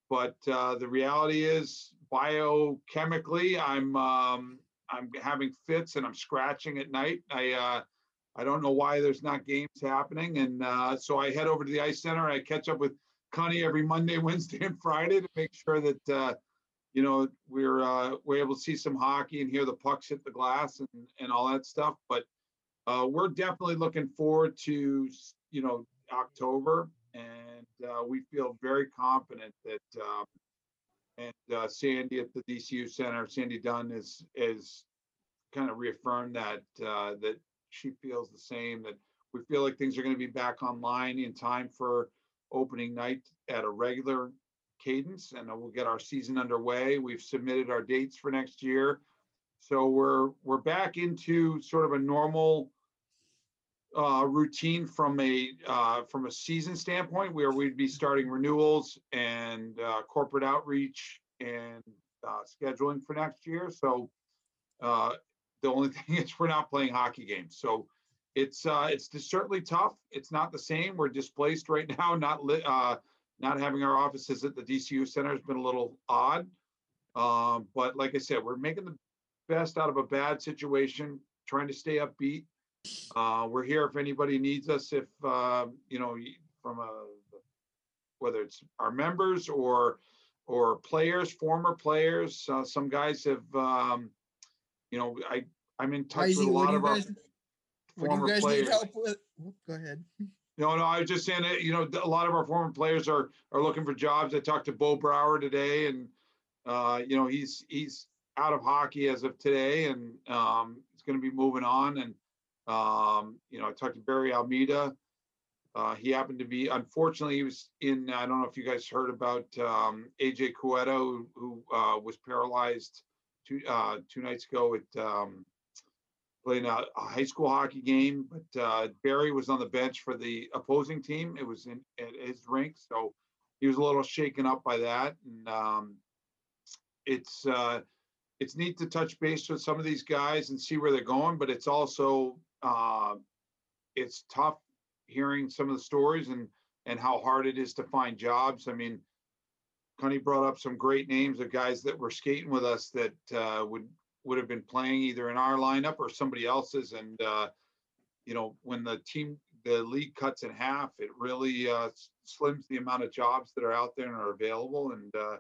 Speaker 4: But uh, the reality is, biochemically, I'm um, I'm having fits and I'm scratching at night. I uh, I don't know why there's not games happening, and uh, so I head over to the ice center. I catch up with Connie every Monday, Wednesday, and Friday to make sure that you know, we're uh, we're able to see some hockey and hear the pucks hit the glass and and all that stuff. But uh, we're definitely looking forward to you know October, and uh, we feel very confident that. Um, and uh, Sandy at the DCU Center, Sandy Dunn is is kind of reaffirmed that uh, that she feels the same. That we feel like things are going to be back online in time for opening night at a regular cadence and we'll get our season underway. We've submitted our dates for next year. So we're we're back into sort of a normal uh, routine from a uh, from a season standpoint, where we'd be starting renewals and uh, corporate outreach and uh, scheduling for next year. So uh, the only thing is we're not playing hockey games. So it's uh, it's certainly tough. It's not the same. We're displaced right now, not li- not having our offices at the DCU Center has been a little odd. Um, but like I said, we're making the best out of a bad situation, trying to stay upbeat. Uh, we're here if anybody needs us, if, uh, you know, from a, whether it's our members or, or players, former players, uh, some guys have, um, you know, I, I'm in touch with a lot of our
Speaker 5: guys, what do you
Speaker 4: former
Speaker 5: guys need
Speaker 4: players.
Speaker 5: help with? Go ahead.
Speaker 4: No, no, I was just saying that, you know, a lot of our former players are, are looking for jobs. I talked to Bo Brower today and, uh, you know, he's, he's out of hockey as of today and, um, he's gonna be moving on and, um, you know, I talked to Barry Almeida. Uh, he happened to be, unfortunately, he was in, I don't know if you guys heard about, um, AJ Quetta, who, who, uh, was paralyzed two, uh, two nights ago at, um, playing a, a high school hockey game, but uh, Barry was on the bench for the opposing team. It was in at his rink, so he was a little shaken up by that. And um, it's uh, it's neat to touch base with some of these guys and see where they're going, but it's also uh, it's tough hearing some of the stories and and how hard it is to find jobs. I mean, Connie brought up some great names of guys that were skating with us that uh, would would have been playing either in our lineup or somebody else's. And, uh, you know, when the team, the league cuts in half, it really uh, slims the amount of jobs that are out there and are available. And uh,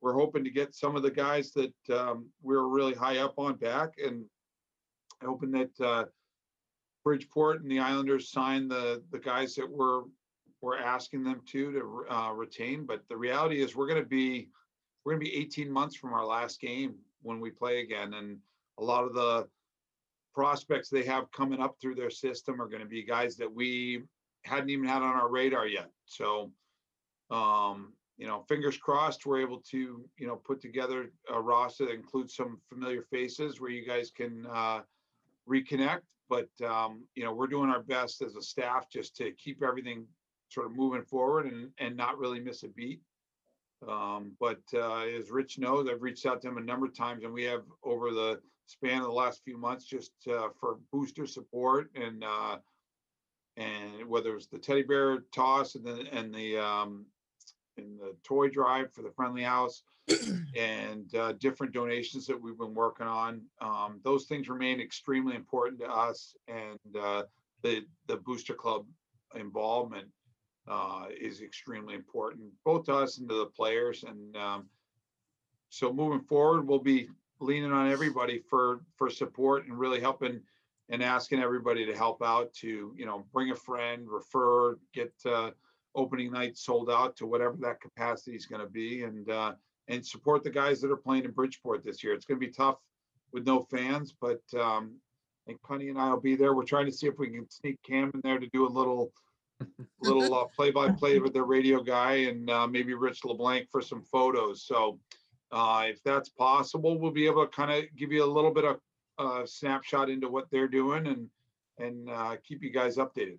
Speaker 4: we're hoping to get some of the guys that um, we're really high up on back and hoping that uh, Bridgeport and the Islanders sign the, the guys that we're, we're asking them to, to uh, retain. But the reality is we're going to be, we're going to be 18 months from our last game when we play again. And a lot of the prospects they have coming up through their system are going to be guys that we hadn't even had on our radar yet. So, um, you know, fingers crossed, we're able to, you know, put together a roster that includes some familiar faces where you guys can uh, reconnect. But, um, you know, we're doing our best as a staff just to keep everything sort of moving forward and, and not really miss a beat. Um, but, uh, as Rich knows, I've reached out to him a number of times and we have over the span of the last few months, just, uh, for booster support and, uh, and whether it's the teddy bear toss and the, and the, um, and the toy drive for the friendly house and, uh, different donations that we've been working on. Um, those things remain extremely important to us and, uh, the, the booster club involvement uh, is extremely important, both to us and to the players. And um, so moving forward, we'll be leaning on everybody for for support and really helping and asking everybody to help out to you know bring a friend, refer, get uh, opening night sold out to whatever that capacity is going to be, and uh, and support the guys that are playing in Bridgeport this year. It's going to be tough with no fans, but um, I think Connie and I will be there. We're trying to see if we can sneak Cam in there to do a little little uh, play-by-play with the radio guy and uh, maybe Rich LeBlanc for some photos. So uh, if that's possible, we'll be able to kind of give you a little bit of uh, snapshot into what they're doing and and uh, keep you guys updated.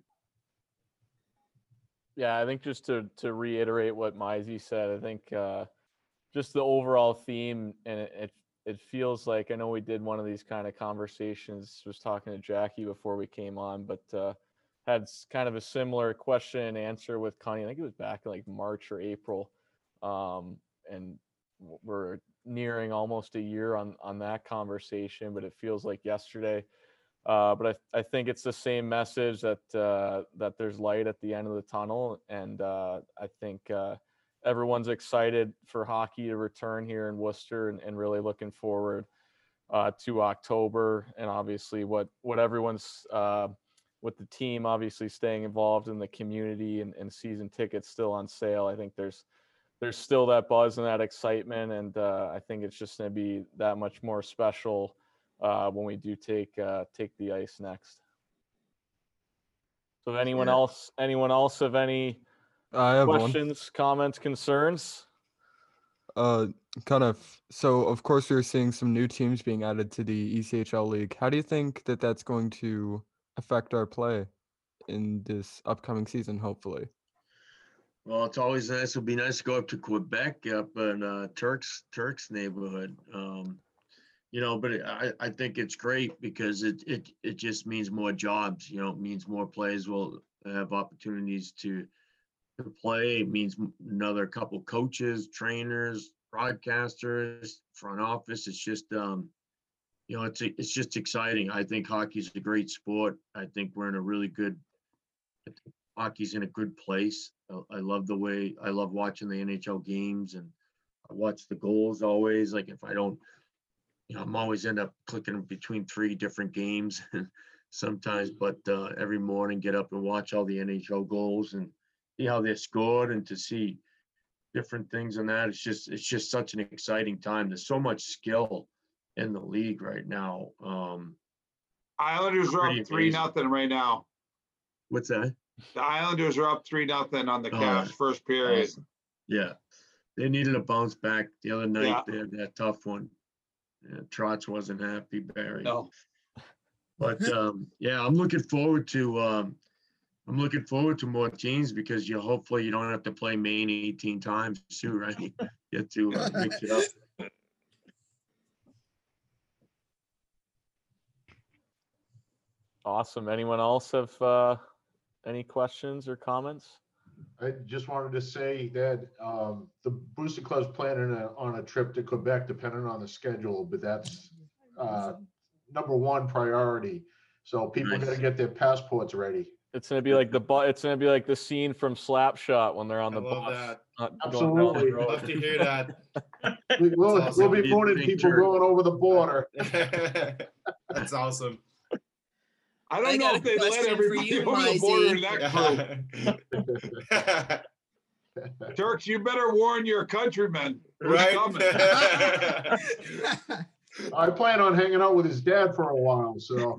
Speaker 1: Yeah, I think just to to reiterate what Mizey said, I think uh, just the overall theme, and it, it it feels like I know we did one of these kind of conversations. Was talking to Jackie before we came on, but uh, had kind of a similar question and answer with Connie. I think it was back in like March or April, um, and we're nearing almost a year on on that conversation. But it feels like yesterday. Uh, but I, I think it's the same message that uh, that there's light at the end of the tunnel, and uh, I think uh, everyone's excited for hockey to return here in Worcester, and, and really looking forward uh, to October, and obviously what what everyone's uh, with the team obviously staying involved in the community and, and season tickets still on sale. I think there's there's still that buzz and that excitement, and uh, I think it's just going to be that much more special uh, when we do take uh, take the ice next. So, if anyone
Speaker 2: Yeah.
Speaker 1: else, anyone else have any
Speaker 6: I have one.
Speaker 1: questions, comments, concerns?
Speaker 6: Uh, kind of. So, of course, we're seeing some new teams being added to the ECHL league. How do you think that that's going to affect our play in this upcoming season? Hopefully.
Speaker 2: Well, it's always nice. It'd be nice to go up to Quebec, up in uh, Turks Turks neighborhood. Um, you know, but I I think it's great because it it it just means more jobs. You know, it means more players will have opportunities to to play. It means another couple coaches, trainers, broadcasters, front office. It's just, um, you know, it's, it's just exciting. I think hockey's a great sport. I think we're in a really good, hockey's in a good place. I- I love the way, I love watching the NHL games and I watch the goals always. Like if I don't, you know, I'm always end up clicking between three different games sometimes, but uh, every morning get up and watch all the NHL goals and see how they're scored and to see different things on that. It's just it's just such an exciting time. There's so much skill in the league right now. Um,
Speaker 4: Islanders are up three,
Speaker 2: amazing.
Speaker 4: nothing right now.
Speaker 2: what's that?
Speaker 4: The Islanders are up three, nothing on the
Speaker 2: Oh,
Speaker 4: Cavs first period.
Speaker 2: Awesome. Yeah, they needed a bounce back the other night.
Speaker 4: Yeah.
Speaker 2: They had that tough one. Yeah, Trotz wasn't happy, Barry.
Speaker 4: No,
Speaker 2: But um, yeah, I'm looking forward to um, I'm looking forward to more teams because you hopefully you don't have to play Maine 18 times too, right? Get to uh, mix it up.
Speaker 1: Awesome. Anyone else have uh, any questions or comments?
Speaker 7: I just wanted to say that um, the Booster Club's planning a- on a trip to Quebec, depending on the schedule, but that's uh, number one priority. So people
Speaker 2: Nice.
Speaker 7: gotta get their passports ready.
Speaker 1: It's gonna be like the bu- It's gonna be like the scene from Slapshot when they're on
Speaker 3: I
Speaker 1: the
Speaker 3: love
Speaker 1: bus.
Speaker 3: that.
Speaker 1: not going down the
Speaker 7: Absolutely.
Speaker 1: road.
Speaker 3: Love to hear that.
Speaker 7: We- We'll,
Speaker 3: That's
Speaker 7: we'll
Speaker 3: awesome.
Speaker 7: be mooning
Speaker 2: Big
Speaker 7: people
Speaker 2: jerk.
Speaker 7: going over the border.
Speaker 3: That's awesome.
Speaker 4: I
Speaker 8: I
Speaker 4: don't know if they let
Speaker 8: question
Speaker 4: everybody
Speaker 8: you,
Speaker 4: over the border in that group. Turks, you better warn your countrymen.
Speaker 3: right?
Speaker 7: I plan on hanging out with his dad for a while, so,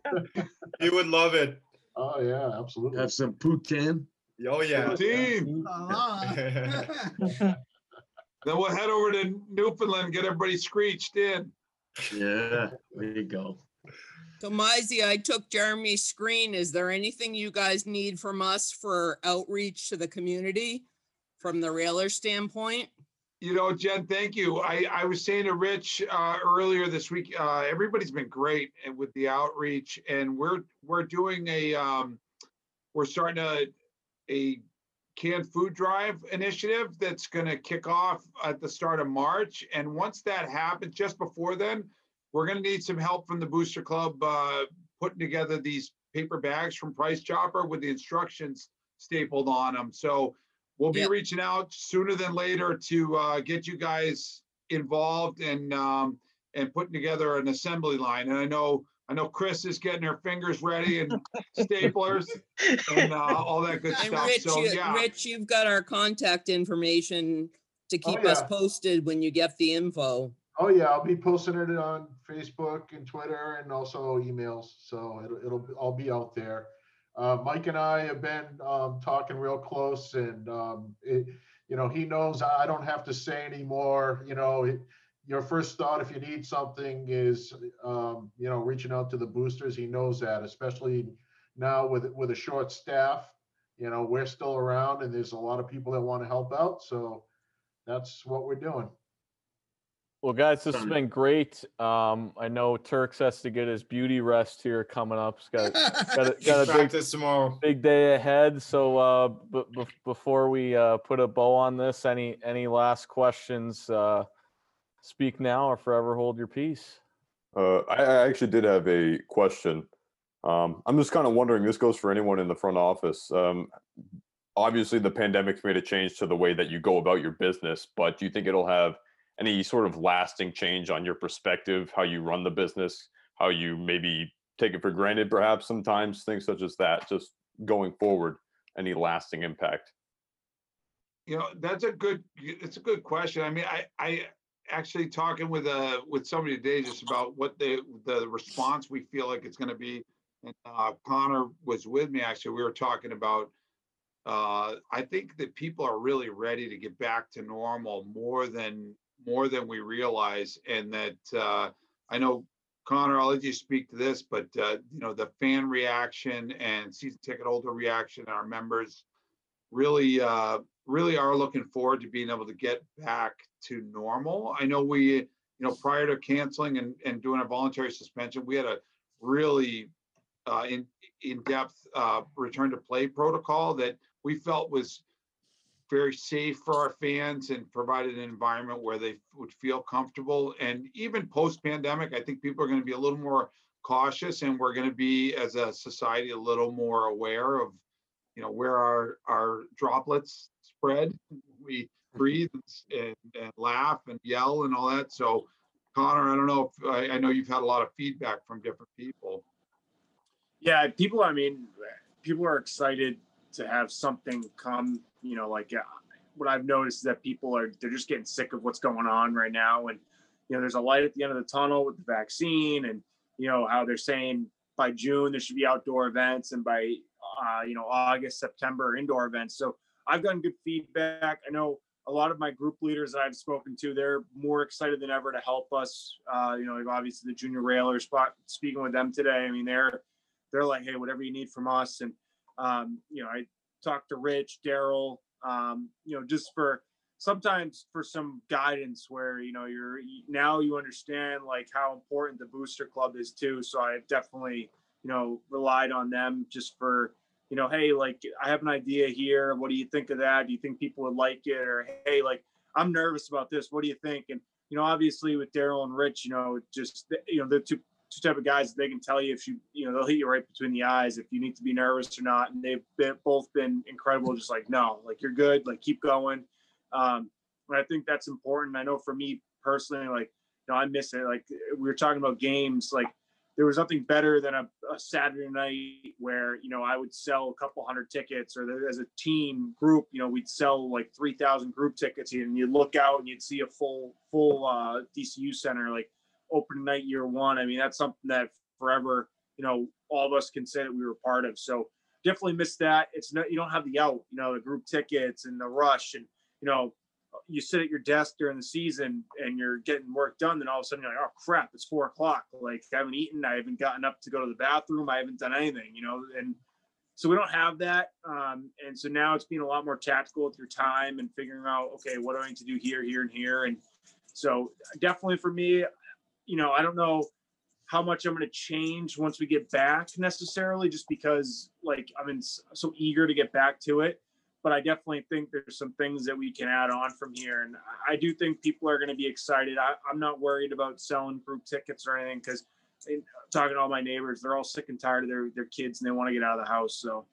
Speaker 3: he would love it.
Speaker 7: oh, yeah, absolutely.
Speaker 2: Have some poutine.
Speaker 3: Oh yeah.
Speaker 4: Team,
Speaker 5: Ah.
Speaker 4: then we'll head over to Newfoundland, and get everybody screeched in.
Speaker 2: Yeah, there you go.
Speaker 8: So Mizey, I took Jeremy's screen. Is there anything you guys need from us for outreach to the community from the railer standpoint?
Speaker 4: You know, Jen, thank you. I, I was saying to Rich, uh, earlier this week, uh, everybody's been great with the outreach and we're, we're doing a, um, we're starting a, a canned food drive initiative that's gonna kick off at the start of March. And once that happens, just before then, we're gonna need some help from the Booster Club, uh, putting together these paper bags from Price Chopper with the instructions stapled on them. So we'll be
Speaker 8: Yep.
Speaker 4: reaching out sooner than later to, uh, get you guys involved and, um, and putting together an assembly line. And I know, I know Chris is getting her fingers ready and staplers and, uh, all that good
Speaker 8: And
Speaker 4: stuff.
Speaker 8: Rich,
Speaker 4: So,
Speaker 8: you-
Speaker 4: yeah.
Speaker 8: Rich, you've got our contact information to
Speaker 7: Oh,
Speaker 8: keep us posted when you get the info.
Speaker 7: Oh, yeah, I'll be posting it on Facebook and Twitter and also emails, so it'll, it'll all be out there. Uh, Mike and I have been, um, talking real close and, um, it, you know, he knows I don't have to say anymore, you know, it, your first thought if you need something is, um, you know, reaching out to the boosters. He knows that, especially now with, with a short staff. You know, we're still around and there's a lot of people that want to help out, so that's what we're doing.
Speaker 1: Well, guys, this has been great. Um, I know Turks has to get his beauty rest here coming up. He's got got a, got a big
Speaker 3: tomorrow.
Speaker 1: big day ahead. So, uh, but bef- before we uh, put a bow on this, any any last questions? Uh, speak now or forever hold your peace.
Speaker 9: Uh, I, I actually did have a question. Um, I'm just kind of wondering. This goes for anyone in the front office. Um, obviously, the pandemic's made a change to the way that you go about your business, but do you think it'll have any sort of lasting change on your perspective, how you run the business, how you maybe take it for granted, perhaps sometimes things such as that, just going forward, any lasting impact?
Speaker 4: You know, that's a good, it's a good question. I mean, I, I actually talking with, uh, with somebody today just about what the, the response we feel like it's gonna be. And, uh, Connor was with me, actually, we were talking about, uh, I think that people are really ready to get back to normal more than, more than we realize. And that, uh, I know Connor, I'll let you speak to this, but, uh, you know, the fan reaction and season ticket holder reaction, our members really, uh, really are looking forward to being able to get back to normal. I know we, you know, prior to canceling and, and doing a voluntary suspension, we had a really uh, in, in-depth uh, return to play protocol that we felt was very safe for our fans and provided an environment where they would feel comfortable. And even post pandemic, I think people are going to be a little more cautious and we're going to be as a society a little more aware of you know where our our droplets spread we breathe and, and, laugh and yell and all that so connor i don't know if I, I know you've had a lot of feedback from different people
Speaker 10: Yeah, people. I mean, people are excited to have something come. You know, like uh, what I've noticed is that people are they're just getting sick of what's going on right now, and you know, there's a light at the end of the tunnel with the vaccine, and you know how they're saying by June there should be outdoor events, and by uh, you know August, September indoor events. So I've gotten good feedback. I know a lot of my group leaders that I've spoken to, they're more excited than ever to help us. Uh, you know, obviously the junior railers spot speaking with them today. I mean, they're they're like, hey, whatever you need from us. And um, you know, I talked to Rich, Daryl, um, you know, just for sometimes for some guidance where you know you're now you understand like how important the booster club is too. So I've definitely you know relied on them just for you know, hey, like I have an idea here. What do you think of that? Do you think people would like it? Or hey, like I'm nervous about this. What do you think? And you know, obviously with Daryl and Rich, you know, just you know, the two two type of guys they can tell you if you you know they'll hit you right between the eyes if you need to be nervous or not. And they've been both been incredible just like no like you're good like keep going. Um and i think that's important. I know for me personally like you know i miss it. Like we were talking about games like there was nothing better than a, a saturday night where you know i would sell a couple hundred tickets or there, as a team group you know we'd sell like 3000 group tickets and you'd look out and you'd see a full full uh dcu center like opening night year one. I mean, that's something that forever, you know, all of us can say that we were part of. So definitely missed that. It's not, you don't have the out, you know, the group tickets and the rush and, you know, you sit at your desk during the season and you're getting work done. Then all of a sudden you're like, oh crap, it's four o'clock. Like I haven't eaten. I haven't gotten up to go to the bathroom. I haven't done anything, you know, and so we don't have that. Um, and so now it's being a lot more tactical with your time and figuring out, okay, what do I need to do here, here, and here. And so definitely for me, you know, I don't know how much I'm going to change once we get back necessarily, just because like I'm in, so eager to get back to it. But I definitely think there's some things that we can add on from here, and I do think people are going to be excited. I, I'm not worried about selling group tickets or anything because talking to all my neighbors, they're all sick and tired of their their kids and they want to get out of the house. So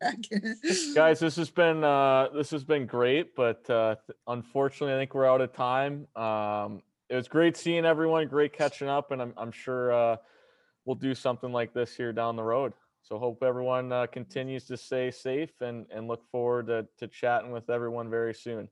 Speaker 1: guys this has been uh this has been great but uh unfortunately i think we're out of time um it was great seeing everyone great catching up and i'm, I'm sure uh we'll do something like this here down the road. So hope everyone uh, continues to stay safe and and look forward to, to chatting with everyone very soon